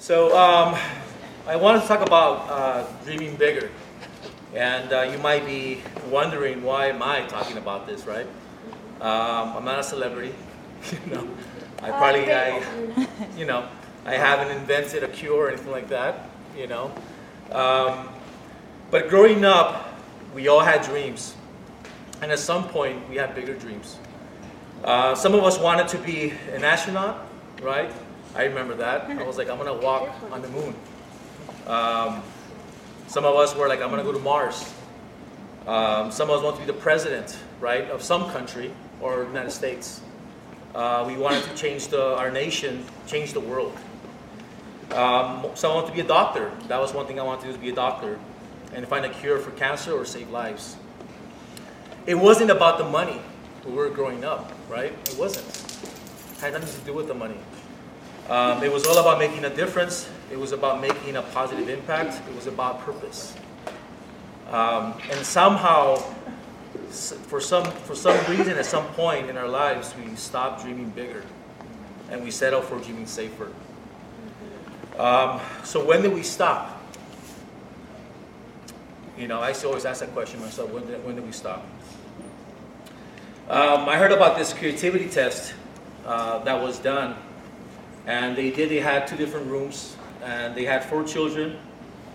So um, I want to talk about uh, dreaming bigger. And uh, you might be wondering why am I talking about this, right? Um, I'm not a celebrity. you know, I probably, I, you know, I haven't invented a cure or anything like that. You know, um, but growing up, we all had dreams, and at some point, we had bigger dreams. Uh, some of us wanted to be an astronaut, right? I remember that. I was like, I'm gonna walk on the moon. Um, some of us were like, I'm gonna go to Mars. Um, some of us want to be the president, right, of some country or United States. Uh, we wanted to change the, our nation, change the world. Um, some want to be a doctor. That was one thing I wanted to do, be a doctor and find a cure for cancer or save lives. It wasn't about the money when we were growing up, right? It wasn't. It had nothing to do with the money. Um, it was all about making a difference. It was about making a positive impact. It was about purpose. Um, and somehow, for some, for some reason, at some point in our lives, we stopped dreaming bigger and we settled for dreaming safer. Um, so when did we stop? You know, I always ask that question myself. When did, when did we stop? Um, I heard about this creativity test uh, that was done, and they did. They had two different rooms, and they had four children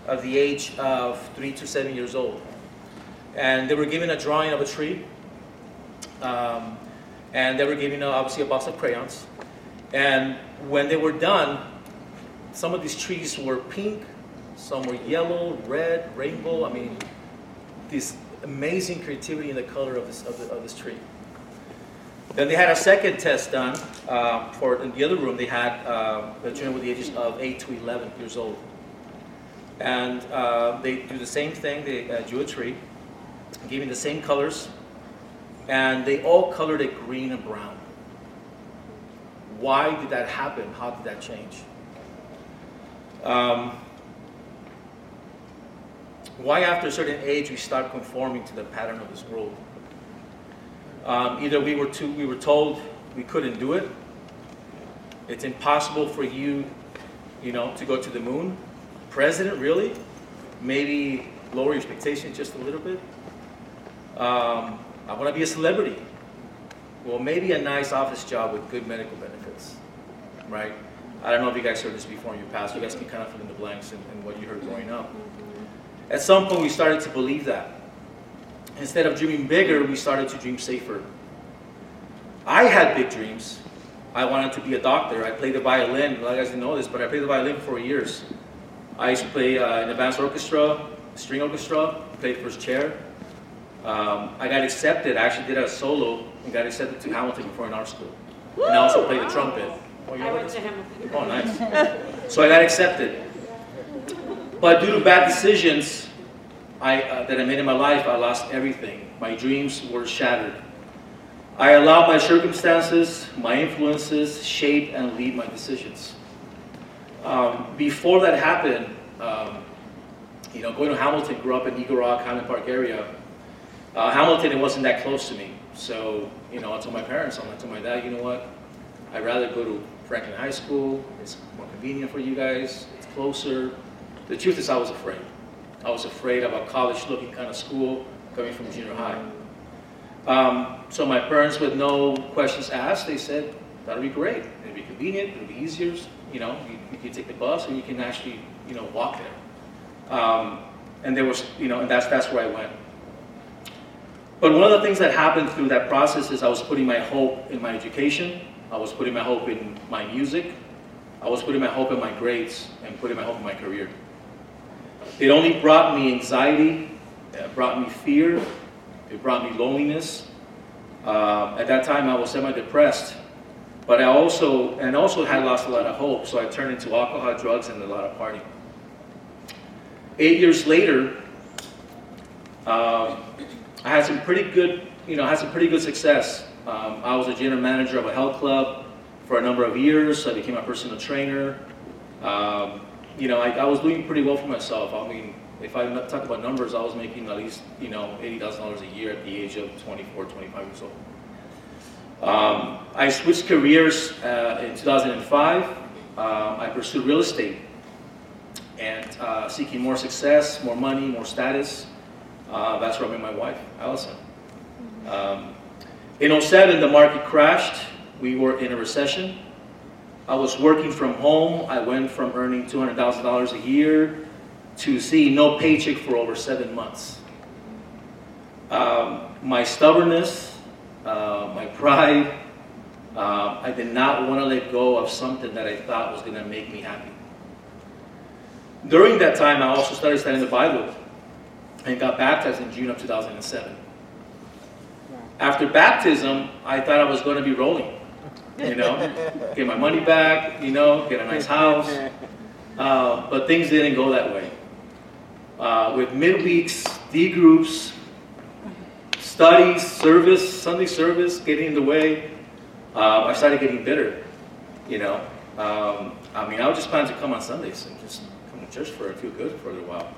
of the age of three to seven years old, and they were given a drawing of a tree, um, and they were given uh, obviously a box of crayons, and when they were done, some of these trees were pink, some were yellow, red, rainbow. I mean, this amazing creativity in the color of this, of, the, of this tree. Then they had a second test done uh, for in the other room. They had uh, children with the ages of 8 to 11 years old. And uh, they do the same thing. They uh, drew a tree, giving the same colors, and they all colored it green and brown. Why did that happen? How did that change? Um, why after a certain age we start conforming to the pattern of this world? Um, either we were too, we were told we couldn't do it. It's impossible for you, you know, to go to the moon. President, really? Maybe lower your expectations just a little bit. Um, I want to be a celebrity. Well, maybe a nice office job with good medical benefits, right? I don't know if you guys heard this before in your past. You guys can kind of fill in the blanks in what you heard growing up. At some point, we started to believe that. Instead of dreaming bigger, we started to dream safer. I had big dreams. I wanted to be a doctor. I played the violin. A lot of guys didn't know this, but I played the violin for years. I used to play uh, in advanced orchestra, string orchestra, played first chair. Um, I got accepted. I actually did a solo and got accepted to Hamilton Performing Arts School. And I also played the trumpet. Oh, I went to Hamilton. Oh, nice. so I got accepted. But due to bad decisions I, uh, that I made in my life, I lost everything. My dreams were shattered. I allowed my circumstances, my influences, shape and lead my decisions. Um, before that happened, um, you know, going to Hamilton, grew up in Eagle Rock, Highland Park area. Uh, Hamilton, it wasn't that close to me. So, you know, I told my parents, I told my dad, you know what, I'd rather go to Franklin High School. It's more convenient for you guys. It's closer. The truth is, I was afraid. I was afraid of a college-looking kind of school coming from junior high. Um, so my parents, with no questions asked, they said, that'll be great. It'll be convenient. It'll be easier. You know, you, you can take the bus, and you can actually, you know, walk there. Um, and there was, you know, and that's that's where I went. But one of the things that happened through that process is I was putting my hope in my education. I was putting my hope in my music. I was putting my hope in my grades and putting my hope in my career. It only brought me anxiety, it brought me fear, it brought me loneliness. Uh, at that time, I was semi-depressed, but I also and also had lost a lot of hope. So I turned into alcohol, drugs, and a lot of partying. Eight years later, um, I had some pretty good, you know, had some pretty good success. Um, I was a general manager of a health club for a number of years. I became a personal trainer. Um, you know, I, I, was doing pretty well for myself. I mean, if I talk about numbers, I was making at least, you know, $80,000 a year at the age of 24, 25 years old. Um, I switched careers uh, in 2005. Um, I pursued real estate and uh, seeking more success, more money, more status. Uh, that's where I met my wife, Allison. Um, in 07, the market crashed. We were in a recession. I was working from home. I went from earning $200,000 a year to seeing no paycheck for over seven months. Um, my stubbornness, uh, my pride, uh, I did not want to let go of something that I thought was going to make me happy. During that time, I also started studying the Bible and got baptized in June of 2007. After baptism, I thought I was going to be rolling, you know, get my money back, you know, get a nice house. Uh, but things didn't go that way. Uh, with midweeks, D groups, studies, service, Sunday service getting in the way, uh, I started getting bitter, you know. Um, I mean, I was just planning to come on Sundays and just come to church for a few good for a little while.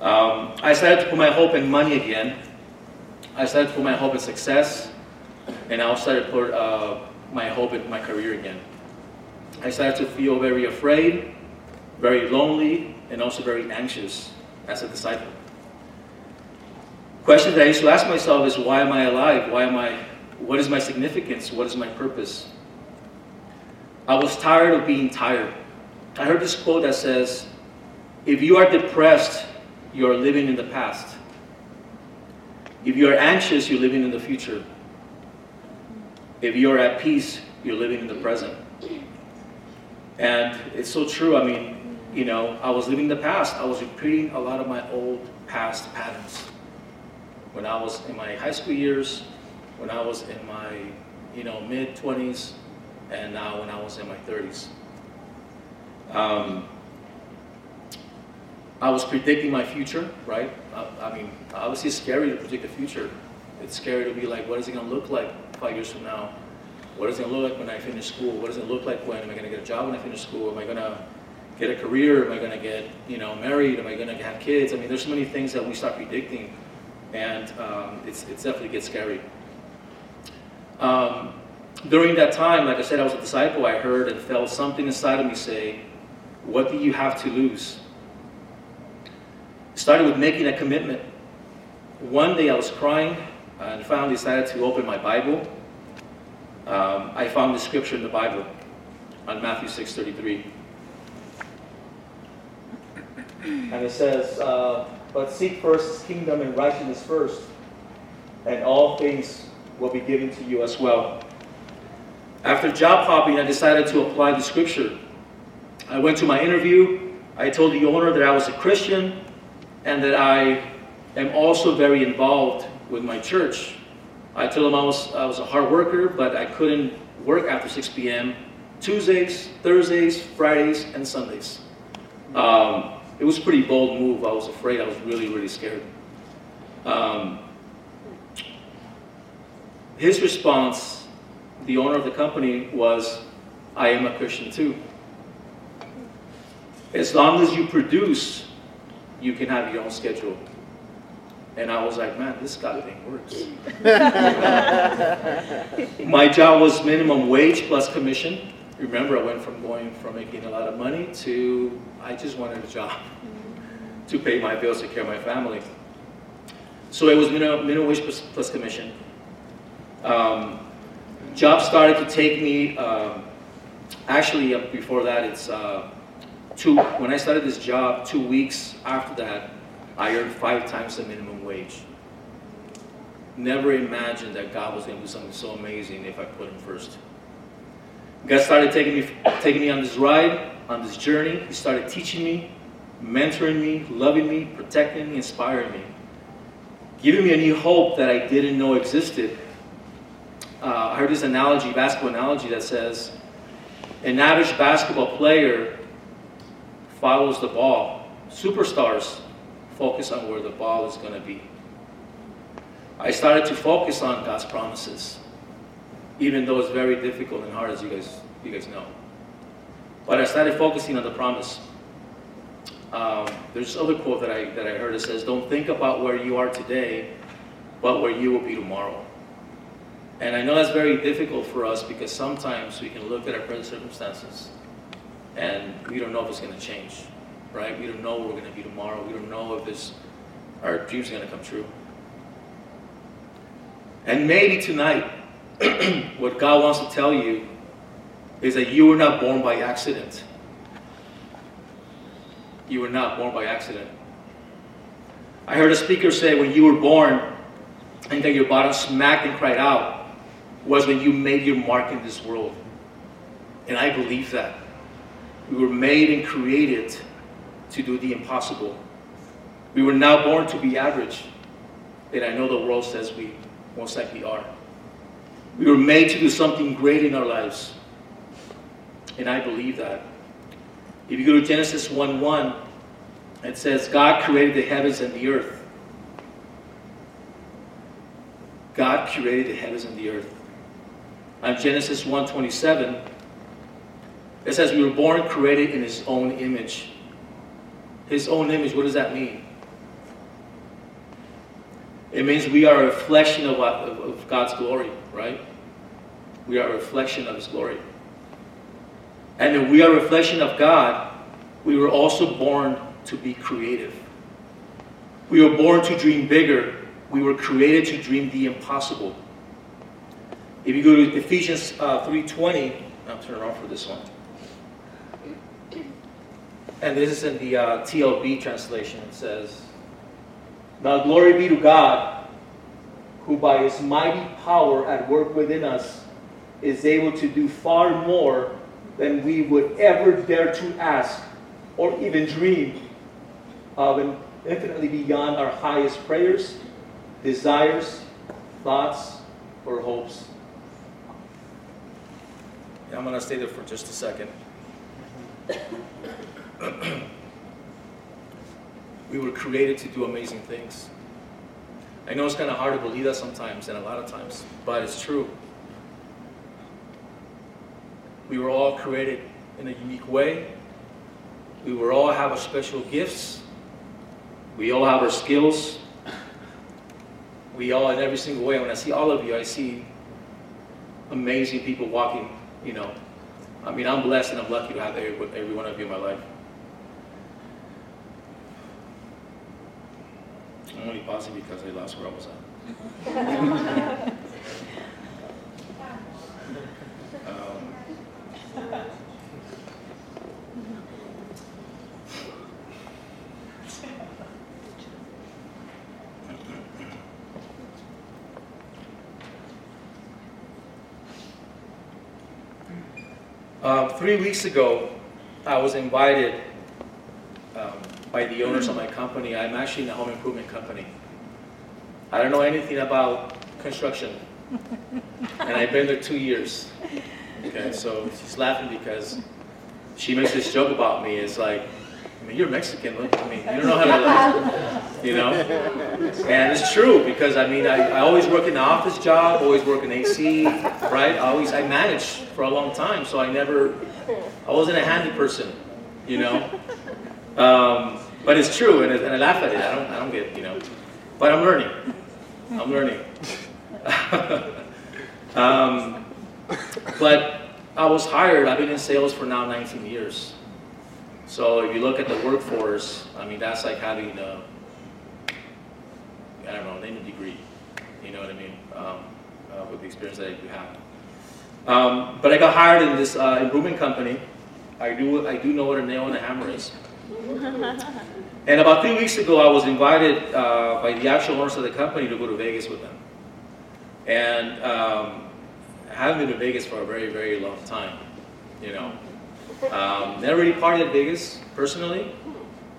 Um, I started to put my hope in money again. I started to put my hope in success, and I also started to put uh, my hope in my career again. I started to feel very afraid, very lonely, and also very anxious as a disciple. Questions that I used to ask myself is why am I alive? Why am I what is my significance? What is my purpose? I was tired of being tired. I heard this quote that says, If you are depressed, you are living in the past. If you are anxious, you're living in the future. If you are at peace, you're living in the present. And it's so true. I mean, you know, I was living the past. I was repeating a lot of my old past patterns. When I was in my high school years, when I was in my, you know, mid 20s, and now when I was in my 30s. Um, I was predicting my future, right? I, I, mean, obviously it's scary to predict the future. It's scary to be like, what is it going to look like five years from now? What does it look like when I finish school? What does it look like when am I going to get a job when I finish school? Am I going to get a career? Am I going to get, you know, married? Am I going to have kids? I mean, there's so many things that we start predicting, and um, it's, it's definitely gets scary. Um, during that time, like I said, I was a disciple. I heard and felt something inside of me say, What do you have to lose? It started with making a commitment. One day I was crying and finally decided to open my Bible. Um, I found the scripture in the Bible on Matthew 6:33, and it says, uh, "But seek first His kingdom and righteousness first, and all things will be given to you as well. After job hopping, I decided to apply the scripture. I went to my interview. I told the owner that I was a Christian and that I am also very involved with my church. I told him I was, I was a hard worker, but I couldn't work after 6 p.m. Tuesdays, Thursdays, Fridays, and Sundays. Um, it was a pretty bold move. I was afraid. I was really, really scared. Um, his response, the owner of the company, was, I am a Christian too. As long as you produce, you can have your own schedule. And I was like, man, this God thing works. My job was minimum wage plus commission. Remember, I went from going from making a lot of money to I just wanted a job to pay my bills, to care my family. So it was minimum, minimum wage plus, plus commission. Um, jobs started to take me, um, actually uh, before that, it's uh, two, when I started this job, two weeks after that, I earned five times the minimum wage. Never imagined that God was going to do something so amazing if I put Him first. God started taking me, taking me on this ride, on this journey. He started teaching me, mentoring me, loving me, protecting me, inspiring me, giving me a new hope that I didn't know existed uh, I heard this analogy, basketball analogy, that says an average basketball player follows the ball. Superstars focus on where the ball is going to be. I started to focus on God's promises, even though it's very difficult and hard, as you guys, you guys know. But I started focusing on the promise. Um, there's other quote that I, that I heard that says, Don't think about where you are today, but where you will be tomorrow. And I know that's very difficult for us because sometimes we can look at our present circumstances and we don't know if it's going to change. Right? We don't know where we're going to be tomorrow. We don't know if this, our dreams are going to come true. And maybe tonight, what God wants to tell you is that you were not born by accident. You were not born by accident. I heard a speaker say when you were born and got your bottom smacked and cried out was when you made your mark in this world. And I believe that. We were made and created to do the impossible. We were not born to be average. And I know the world says we most likely are. We were made to do something great in our lives. And I believe that. If you go to Genesis 1 1, it says, God created the heavens and the earth. God created the heavens and the earth. On Genesis 1 27, it says, We were born created in His own image. His own image, what does that mean? It means we are a reflection of, of God's glory, right? We are a reflection of His glory. And if we are a reflection of God, we were also born to be creative. We were born to dream bigger. We were created to dream the impossible. If you go to Ephesians uh, 3.20, I'll turn it off for this one. And this is in the uh, TLB translation. It says, Now glory be to God, who by his mighty power at work within us is able to do far more than we would ever dare to ask or even dream of, and infinitely beyond our highest prayers, desires, thoughts, or hopes. I'm going to stay there for just a second. we were created to do amazing things. I know it's kind of hard to believe that sometimes and a lot of times, but it's true. We were all created in a unique way. We were all have our special gifts. We all have our skills. We all, in every single way, when I see all of you, I see amazing people walking, you know. I mean, I'm blessed and I'm lucky to have every, every one of you in my life. Pausing because I lost at. um, Um, three weeks ago, I was invited by the owners of my company. I'm actually in a home improvement company. I don't know anything about construction, and I've been there two years. Okay, so she's laughing because she makes this joke about me. It's like, I mean, you're Mexican. Look, I mean, you don't know how to you know? And it's true because I mean, I, I always work in the office job, always work in AC, right? I always I managed for a long time, so I never, I wasn't a handy person, you know. Um, but it's true, and, and I laugh at it. I don't, I don't get, you know. But I'm learning. I'm learning. um, but I was hired. I've been in sales for now 19 years. So if you look at the workforce, I mean, that's like having a, I don't know, name a degree. You know what I mean? Um, uh, with the experience that you have. Um, but I got hired in this uh, improvement company. I do, I do know what a nail and a hammer is. and about three weeks ago, I was invited uh, by the actual owners of the company to go to Vegas with them. And um, I haven't been to Vegas for a very, very long time, you know. Um, never really partied at Vegas personally.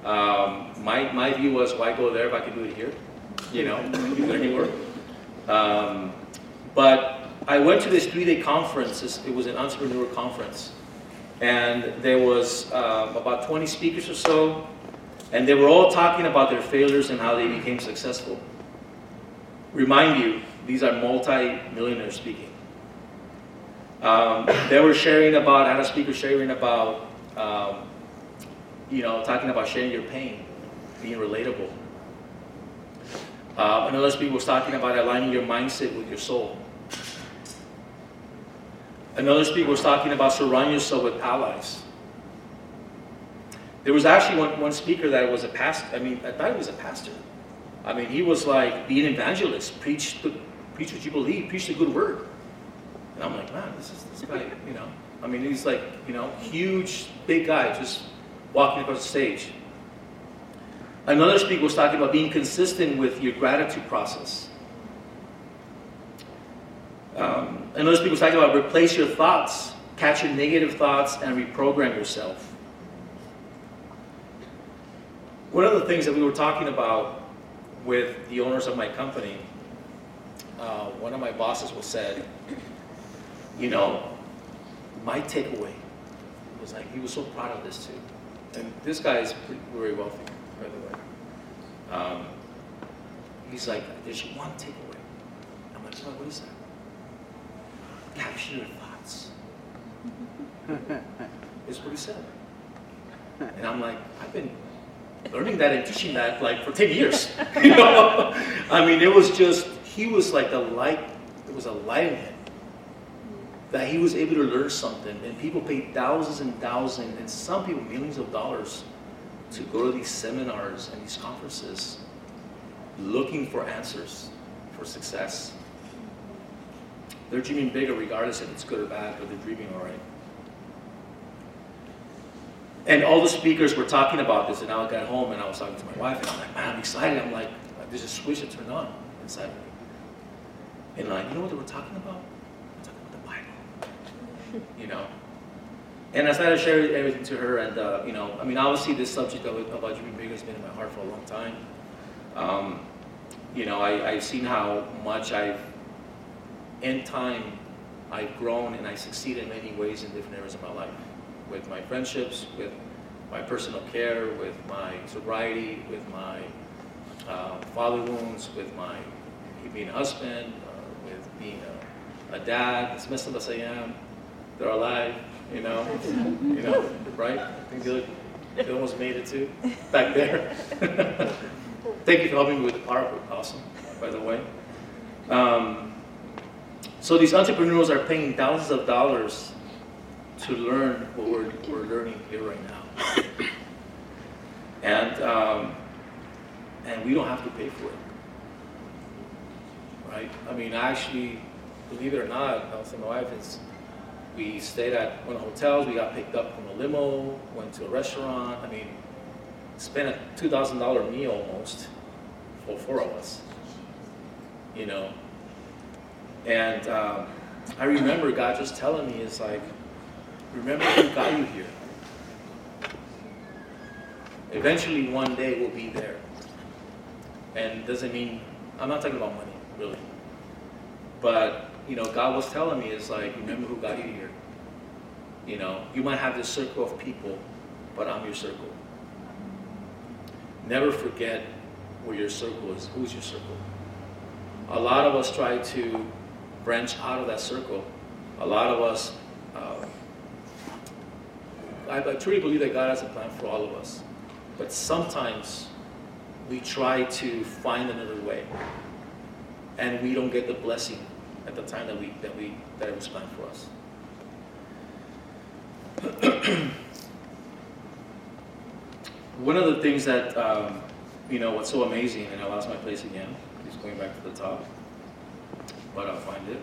Um, my, my view was, why go there if I can do it here? You know, do it anywhere. Um, but I went to this three-day conference. It was an entrepreneur conference. And there was uh, about 20 speakers or so. And they were all talking about their failures and how they became successful. Remind you, these are multi-millionaires speaking. Um, they were sharing about, I had a speaker sharing about, um, you know, talking about sharing your pain, being relatable. Uh, another speaker was talking about aligning your mindset with your soul. Another speaker was talking about surrounding yourself with allies. There was actually one, one speaker that was a pastor. I mean, I thought he was a pastor. I mean, he was like being an evangelist, preach the, preach what you believe, preach the good word. And I'm like, man, this is this guy, you know. I mean, he's like, you know, huge, big guy, just walking across the stage. Another speaker was talking about being consistent with your gratitude process. Um, another speaker was talking about replace your thoughts, catch your negative thoughts, and reprogram yourself. One of the things that we were talking about with the owners of my company, uh, one of my bosses was said, you know, my takeaway was like he was so proud of this too, and this guy is pretty, very wealthy, by the way. Um, he's like, there's one takeaway. I'm like, what is that? Capture your thoughts. is what he said. And I'm like, I've been learning that and teaching that like for 10 years. you know? I mean, it was just, he was like a light, it was a light in him. That he was able to learn something, and people paid thousands and thousands, and some people millions of dollars to go to these seminars and these conferences looking for answers for success. They're dreaming bigger regardless if it's good or bad, but they're dreaming all right. And all the speakers were talking about this, and I got home and I was talking to my wife, and I'm like, man, I'm excited. I'm like, there's a switch that turned on inside me. And like, you know what they were talking about? They were talking about the Bible. you know? And I started sharing everything to her, and uh, you know, I mean, obviously, this subject of, about dreaming bigger has been in my heart for a long time. Um, you know, I, I've seen how much I've, in time, I've grown and I succeed in many ways in different areas of my life with my friendships, with my personal care, with my sobriety, with my uh, father wounds, with my being a husband, uh, with being a, a, dad, as messed up as I am, they're alive, you know, you know, right? I think they, they almost made it too, back there. Thank you for helping me with the PowerPoint, awesome, by the way. Um, so these entrepreneurs are paying thousands of dollars to learn what we're, we're learning here right now. and, um, and we don't have to pay for it. Right? I mean, actually, believe it or not, I was my wife, is we stayed at one of the hotels, we got picked up from a limo, went to a restaurant. I mean, spent a $2,000 meal almost for four of us. You know? And um, I remember God just telling me, it's like, Remember who got you here. Eventually, one day we'll be there. And doesn't mean, I'm not talking about money, really. But, you know, God was telling me, it's like, remember who got you here. You know, you might have this circle of people, but I'm your circle. Never forget where your circle is. Who's your circle? A lot of us try to branch out of that circle. A lot of us uh, I, I truly believe that God has a plan for all of us. But sometimes we try to find another way, and we don't get the blessing at the time that we that we that it was planned for us. One of the things that um, you know what's so amazing, and I lost my place again. Just going back to the top, but I'll find it.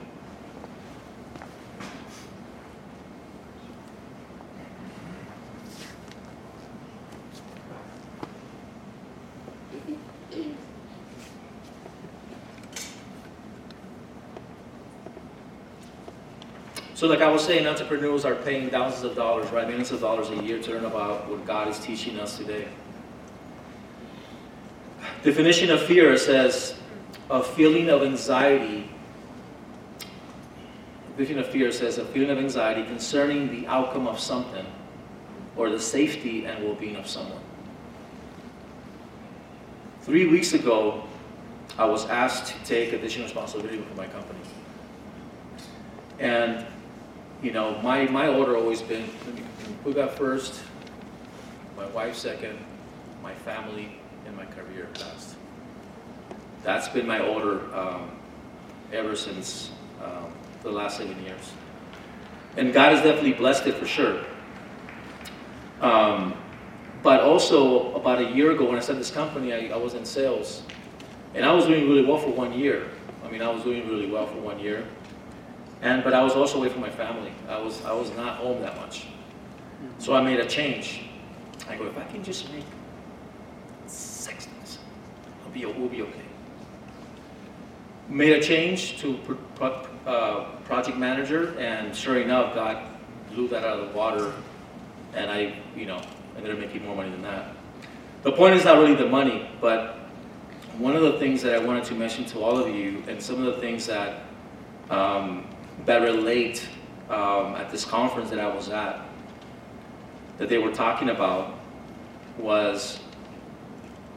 So like I was saying, entrepreneurs are paying thousands of dollars, right, millions of dollars a year to learn about what God is teaching us today. Definition of fear says a feeling of anxiety. Definition of fear says a feeling of anxiety concerning the outcome of something or the safety and well-being of someone. Three weeks ago, I was asked to take additional responsibility for my company. And you know, my, my order always been, who got first, my wife second, my family, and my career last. That's been my order um, ever since um, the last seven years. And God has definitely blessed it for sure. Um, but also about a year ago when I started this company, I, I was in sales. And I was doing really well for one year. I mean, I was doing really well for one year. And, but I was also away from my family. I was, I was not home that much. So I made a change. I go, if I can just make six things, I'll be, we'll be okay. Made a change to uh, project manager, and sure enough, God blew that out of the water, and I, you know, ended up making more money than that. The point is not really the money, but one of the things that I wanted to mention to all of you, and some of the things that um, that relate um, at this conference that I was at, that they were talking about was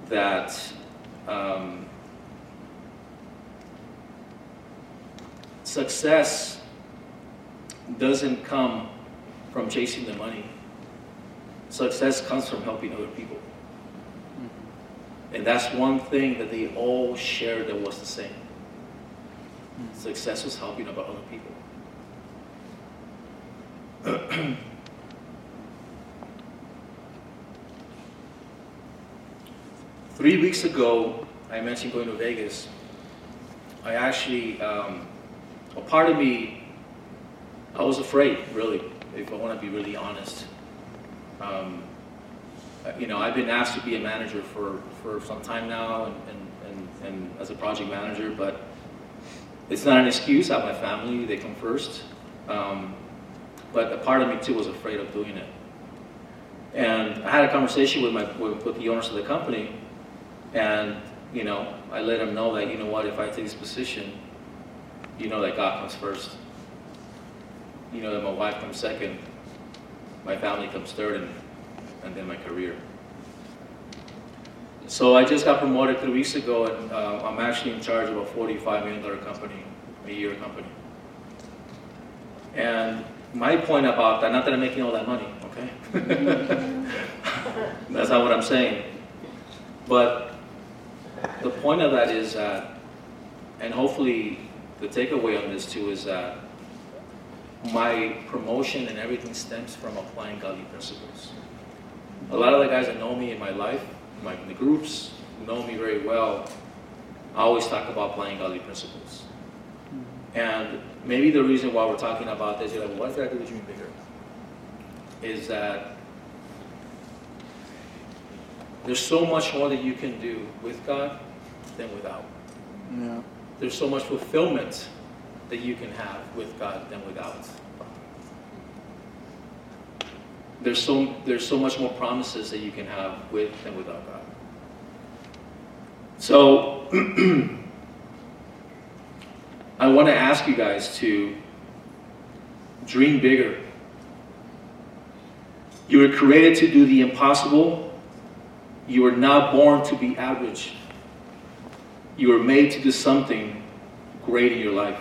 that um, success doesn't come from chasing the money. Success comes from helping other people. And that's one thing that they all shared that was the same. Success was helping about other people. Three weeks ago, I mentioned going to Vegas. I actually, um, a part of me, I was afraid, really, if I want to be really honest. Um, you know, I've been asked to be a manager for, for some time now and, and, and, and as a project manager, but it's not an excuse. I have my family, they come first. Um, but a part of me too was afraid of doing it. And I had a conversation with, my, with, with the owners of the company, and you know, I let them know that, you know what, if I take this position, you know that God comes first. You know that my wife comes second, my family comes third, and, and then my career. So I just got promoted three weeks ago, and uh, I'm actually in charge of a $45 million company, a year company. And my point about that, not that I'm making all that money, okay? That's not what I'm saying. But the point of that is that, and hopefully the takeaway on this too is that my promotion and everything stems from applying godly principles. A lot of the guys that know me in my life, my, the groups know me very well, I always talk about applying godly principles. And maybe the reason why we're talking about this, you're like, what does that do with dream bigger? Is that there's so much more that you can do with God than without. Yeah. There's so much fulfillment that you can have with God than without. There's so, there's so much more promises that you can have with than without God. So, I want to ask you guys to dream bigger. You were created to do the impossible. You were not born to be average. You were made to do something great in your life.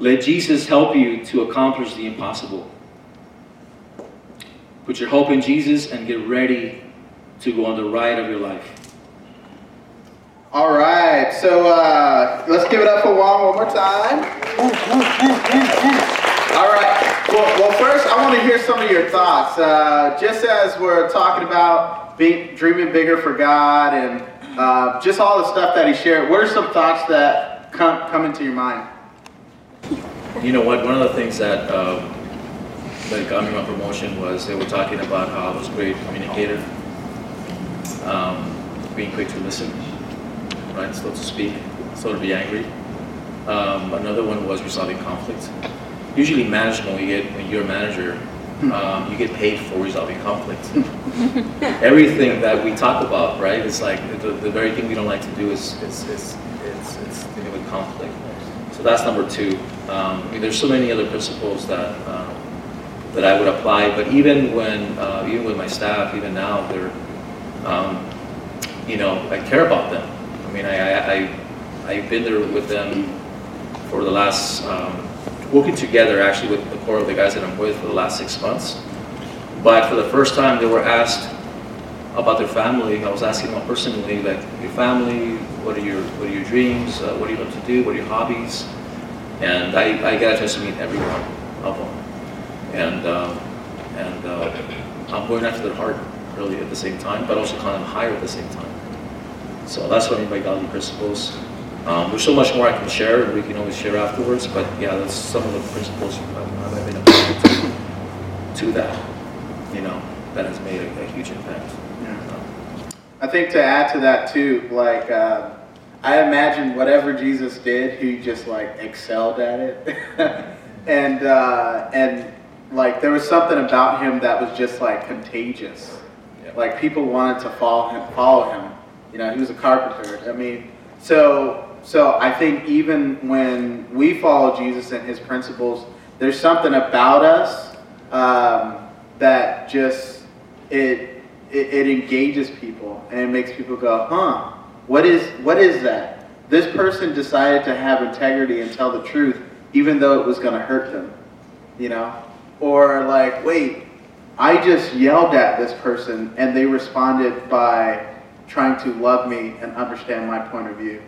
Let Jesus help you to accomplish the impossible. Put your hope in Jesus and get ready to go on the ride of your life. All right, so uh, let's give it up for Juan one more time. All right. Well, well, first I want to hear some of your thoughts. Uh, just as we're talking about dreaming bigger for God and uh, just all the stuff that he shared, what are some thoughts that come come into your mind? You know what? One of the things that um, that got me my promotion was they were talking about how I was a great communicator, um, being quick to listen, right, slow to speak, slow to be angry. Um, another one was resolving conflict. Usually, management, when you get when you're a manager, um, you get paid for resolving conflict. Everything that we talk about, right? It's like the, the very thing we don't like to do is is is, is, is dealing with conflict. So that's number two. Um, I mean, there's so many other principles that um, that I would apply, but even when uh, even with my staff, even now, they're um, you know I care about them. I mean, I, I, I I've been there with them for the last um, working together actually with the core of the guys that I'm with for the last six months. But for the first time, they were asked about their family. I was asking them personally, like your family, what are your what are your dreams, uh, what do you love to do, what are your hobbies, and I, I got a chance to meet everyone of them, and um, and uh, I'm going after their heart really at the same time, but also kind of higher at the same time. So that's what I mean by godly principles. Um, there's so much more I can share, and we can always share afterwards. But yeah, that's some of the principles I've, I've been applied to, to that. You know, that has made a, a huge impact. Yeah. I think to add to that too, like uh, I imagine whatever Jesus did, he just like excelled at it, and uh, and like there was something about him that was just like contagious. Yeah. Like people wanted to follow him. Follow him. You know, he was a carpenter. I mean, so so I think even when we follow Jesus and his principles, there's something about us um, that just it, it, it engages people and it makes people go, huh? What is what is that? This person decided to have integrity and tell the truth, even though it was going to hurt them, you know? Or like, wait, I just yelled at this person and they responded by trying to love me and understand my point of view.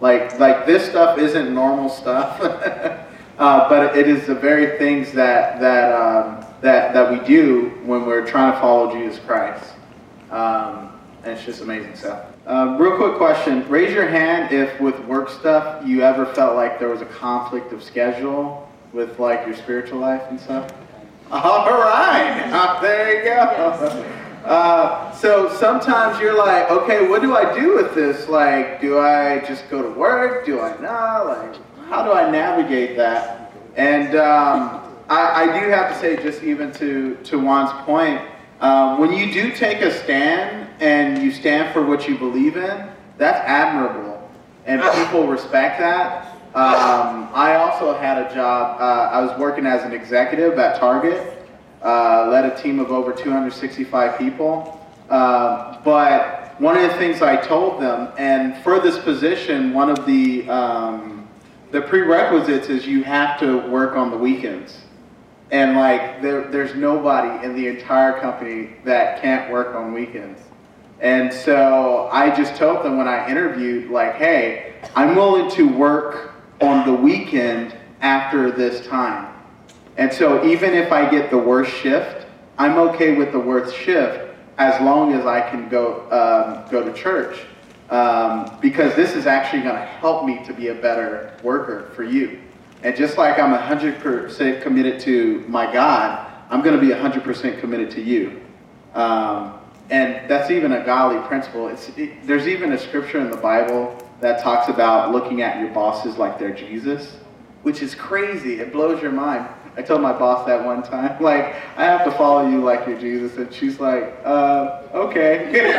Like, like this stuff isn't normal stuff, uh, but it is the very things that, that, um, that, that we do when we're trying to follow Jesus Christ. Um, and it's just amazing stuff. Uh, real quick question. Raise your hand if with work stuff you ever felt like there was a conflict of schedule with like your spiritual life and stuff. All right, there you go. Uh, so sometimes you're like, okay, what do I do with this? Like, do I just go to work? Do I not? Like, how do I navigate that? And um, I, I, do have to say, just even to, to Juan's point, um, when you do take a stand and you stand for what you believe in, that's admirable. And people respect that. Um, I also had a job, uh, I was working as an executive at Target a team of over 265 people. Uh, but one of the things I told them, and for this position, one of the um, the prerequisites is you have to work on the weekends. And like there, there's nobody in the entire company that can't work on weekends. And so I just told them when I interviewed, like, hey, I'm willing to work on the weekend after this time. And so even if I get the worst shift, I'm okay with the worst shift as long as I can go um, go to church. Um, because this is actually going to help me to be a better worker for you. And just like I'm 100% committed to my God, I'm going to be 100% committed to you. Um, and that's even a godly principle. It's, it, there's even a scripture in the Bible that talks about looking at your bosses like they're Jesus, which is crazy. It blows your mind. I told my boss that one time, like, I have to follow you like you're Jesus. And she's like, uh, okay.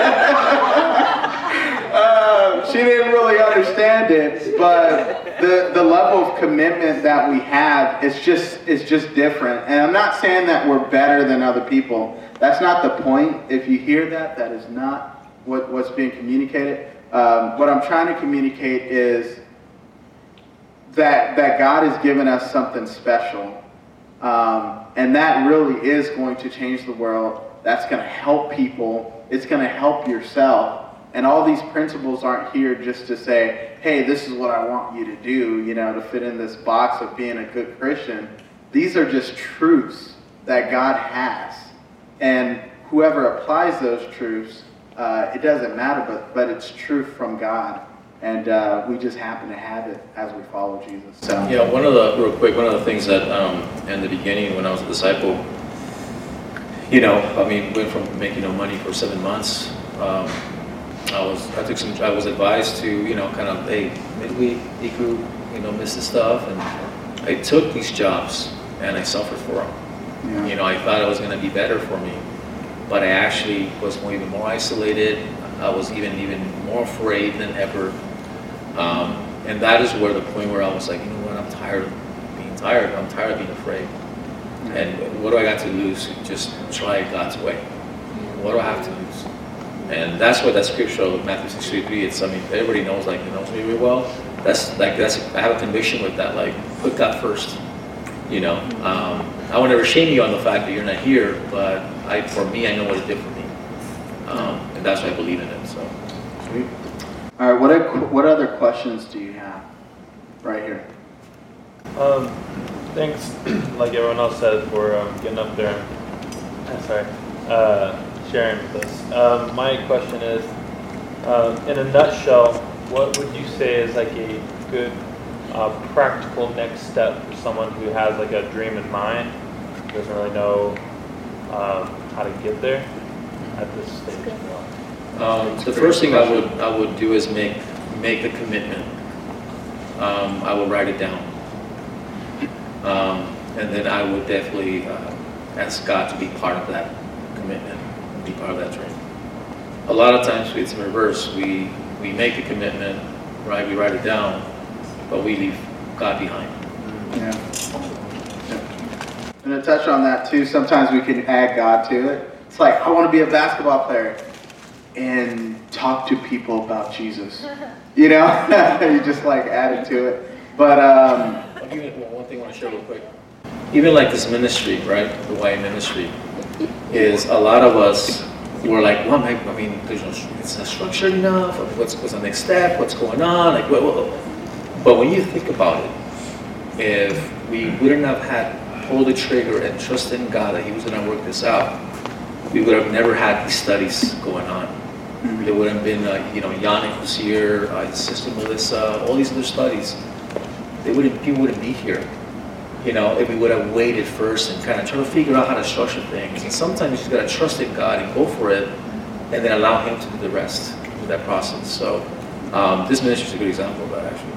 uh, she didn't really understand it, but the, the level of commitment that we have is just, is just different. And I'm not saying that we're better than other people. That's not the point. If you hear that, that is not what, what's being communicated. Um, what I'm trying to communicate is that, that God has given us something special um, and that really is going to change the world. That's going to help people. It's going to help yourself. And all these principles aren't here just to say, hey, this is what I want you to do, you know, to fit in this box of being a good Christian. These are just truths that God has. And whoever applies those truths, uh, it doesn't matter, but, but it's truth from God and uh, we just happen to have it as we follow Jesus. So yeah, one of the real quick, one of the things that um, in the beginning when I was a disciple, you know, I mean, went from making no money for seven months. Um, I was I took some I was advised to you know kind of hey midweek Iku you know miss the stuff and I took these jobs and I suffered for them. Yeah. You know, I thought it was going to be better for me, but I actually was more, even more isolated. I was even even more afraid than ever um, and that is where the point where I was like, you know what, I'm tired of being tired. I'm tired of being afraid. And what do I got to lose? Just try God's way. What do I have to lose? And that's what that scripture of Matthew 6 it's I mean everybody knows like you know me really well. That's like that's I have a conviction with that, like put God first. You know. Um, I won't ever shame you on the fact that you're not here, but I for me I know what it did for me. Um, that's why I believe in it. So Sweet. All right, what, are, what other questions do you have right here? Um, thanks, like everyone else said, for um, getting up there. And, sorry, uh, sharing with us. Um, my question is, uh, in a nutshell, what would you say is like a good uh, practical next step for someone who has like a dream in mind, doesn't really know um, how to get there at this stage? Um, the first thing I would, I would do is make, make the commitment. Um, I will write it down. Um, and then I would definitely uh, ask God to be part of that commitment, be part of that dream. A lot of times it's in reverse. We, we make a commitment, right? We write it down, but we leave God behind. Yeah. And to touch on that too, sometimes we can add God to it. It's like, I want to be a basketball player and talk to people about Jesus. You know, you just like added to it. But um, I'll give you one thing I want to share real quick. Even like this ministry, right? The Y ministry is a lot of us were like, well, I mean, there's no, it's not structured enough. What's, what's the next step? What's going on? Like? But when you think about it, if we wouldn't have had pulled the trigger and trust in God that He was going to work this out, we would have never had these studies going on. There would have been, uh, you know, Yannick was here, uh, Sister Melissa, all these other studies. They wouldn't, people wouldn't be here. You know, if we would have waited first and kind of try to figure out how to structure things. And sometimes you just got to trust in God and go for it, and then allow Him to do the rest with that process. So um, this ministry is a good example of that, actually.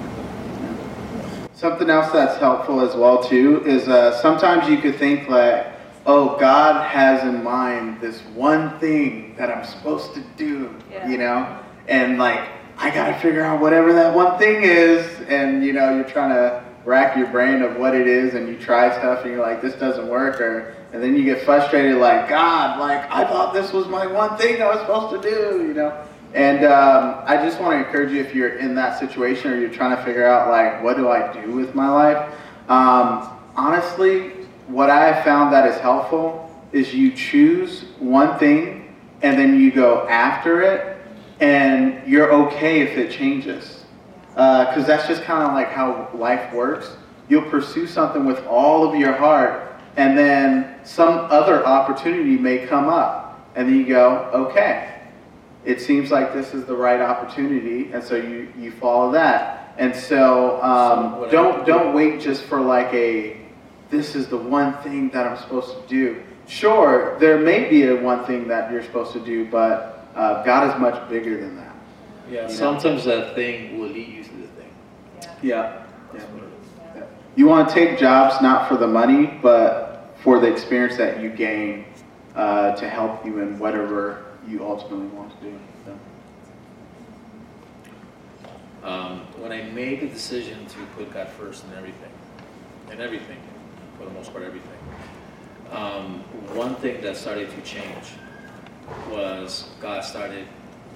Something else that's helpful as well too is uh, sometimes you could think like, oh, God has in mind this one thing that I'm supposed to do, Yeah. you know, and like I got to figure out whatever that one thing is, and you know, you're trying to rack your brain of what it is, and you try stuff, and you're like, this doesn't work, or and then you get frustrated, like God, like I thought this was my one thing I was supposed to do, you know. And um, I just want to encourage you if you're in that situation or you're trying to figure out like what do I do with my life. Um, honestly, what I have found that is helpful is you choose one thing and then you go after it, and you're okay if it changes, because that's just kind of like how life works. You'll pursue something with all of your heart, and then some other opportunity may come up, and then you go, okay it seems like this is the right opportunity, and so you, you follow that. And so So um, I- don't don't wait just for like a this is the one thing that I'm supposed to do. Sure, there may be a one thing that you're supposed to do, but uh, God is much bigger than that. Yeah, You know? sometimes that thing will lead you to the thing. Yeah. That's what yeah. You want to take jobs not for the money, but for the experience that you gain uh, to help you in whatever you ultimately want to do. So. Um, when I made the decision to put God first in everything, in everything, for the most part, everything, um, one thing that started to change was God started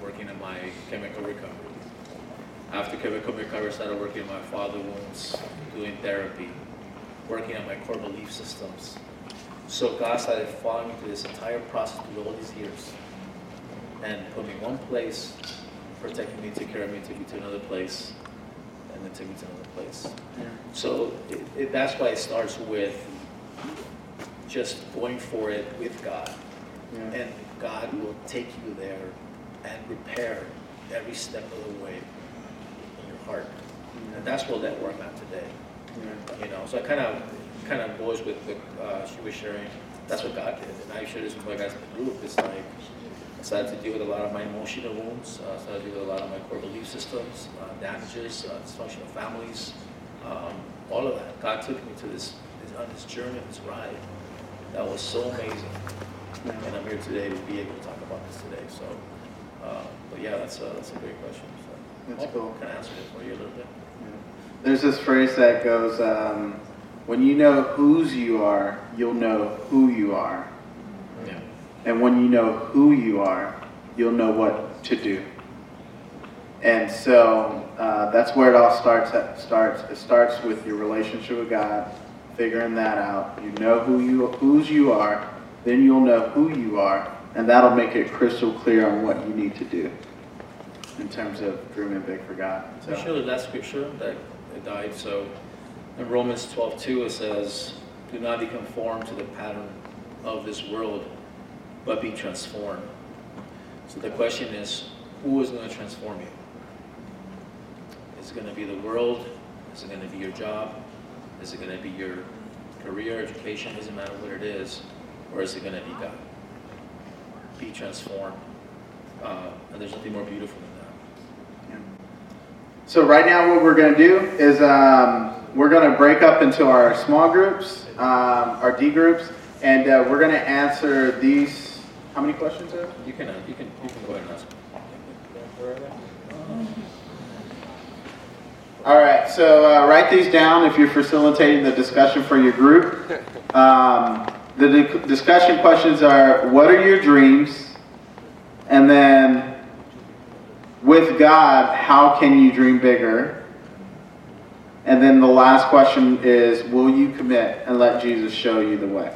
working on my chemical recovery. After chemical recovery, I started working on my father wounds, doing therapy, working on my core belief systems. So God started following me through this entire process through all these years and put me in one place, protecting me, took care of me, took me to another place, and then to another place. So it, it, that's why it starts with just going for it with God. Yeah. And God will take you there and repair every step of the way in your heart. And that's what that where I'm at today. Yeah. You know, so I kind of kind of goes with what uh, she was sharing. That's what God did, and I share this with my guys in the group. It's like I started to deal with a lot of my emotional wounds. Uh, started to deal with a lot of my core belief systems, uh, damages, uh, dysfunctional families, um, all of that. God took me to this, this on this journey, this ride. That was so amazing, and I'm here today to be able to talk about this today. So, uh, but yeah, that's a, that's a great question. So, That's cool. Can I answer it for you a little bit? There's this phrase that goes, um, when you know whose you are, you'll know who you are. And when you know who you are, you'll know what to do. And so uh, that's where it all starts. At, starts. It starts with your relationship with God, figuring that out. You know who you whose you are, then you'll know who you are, and that'll make it crystal clear on what you need to do in terms of dreaming big for God. So share the last scripture that that died. So in Romans 12, 2, it says, Do not be conformed to the pattern of this world, but be transformed. So the question is, who is going to transform you? Is it going to be the world? Is it going to be your job? Is it going to be your career, education? Doesn't matter what it is. Or is it going to be God? Be transformed. Uh, and there's nothing more beautiful than that. So right now, what we're going to do is um, we're going to break up into our small groups, um, our D groups, and uh, we're going to answer these. How many questions are? You can, uh, you can, you can go ahead and ask. All right. So uh, write these down if you're facilitating the discussion for your group. Um, the di- discussion questions are: What are your dreams? And then, with God, how can you dream bigger? And then the last question is: Will you commit and let Jesus show you the way?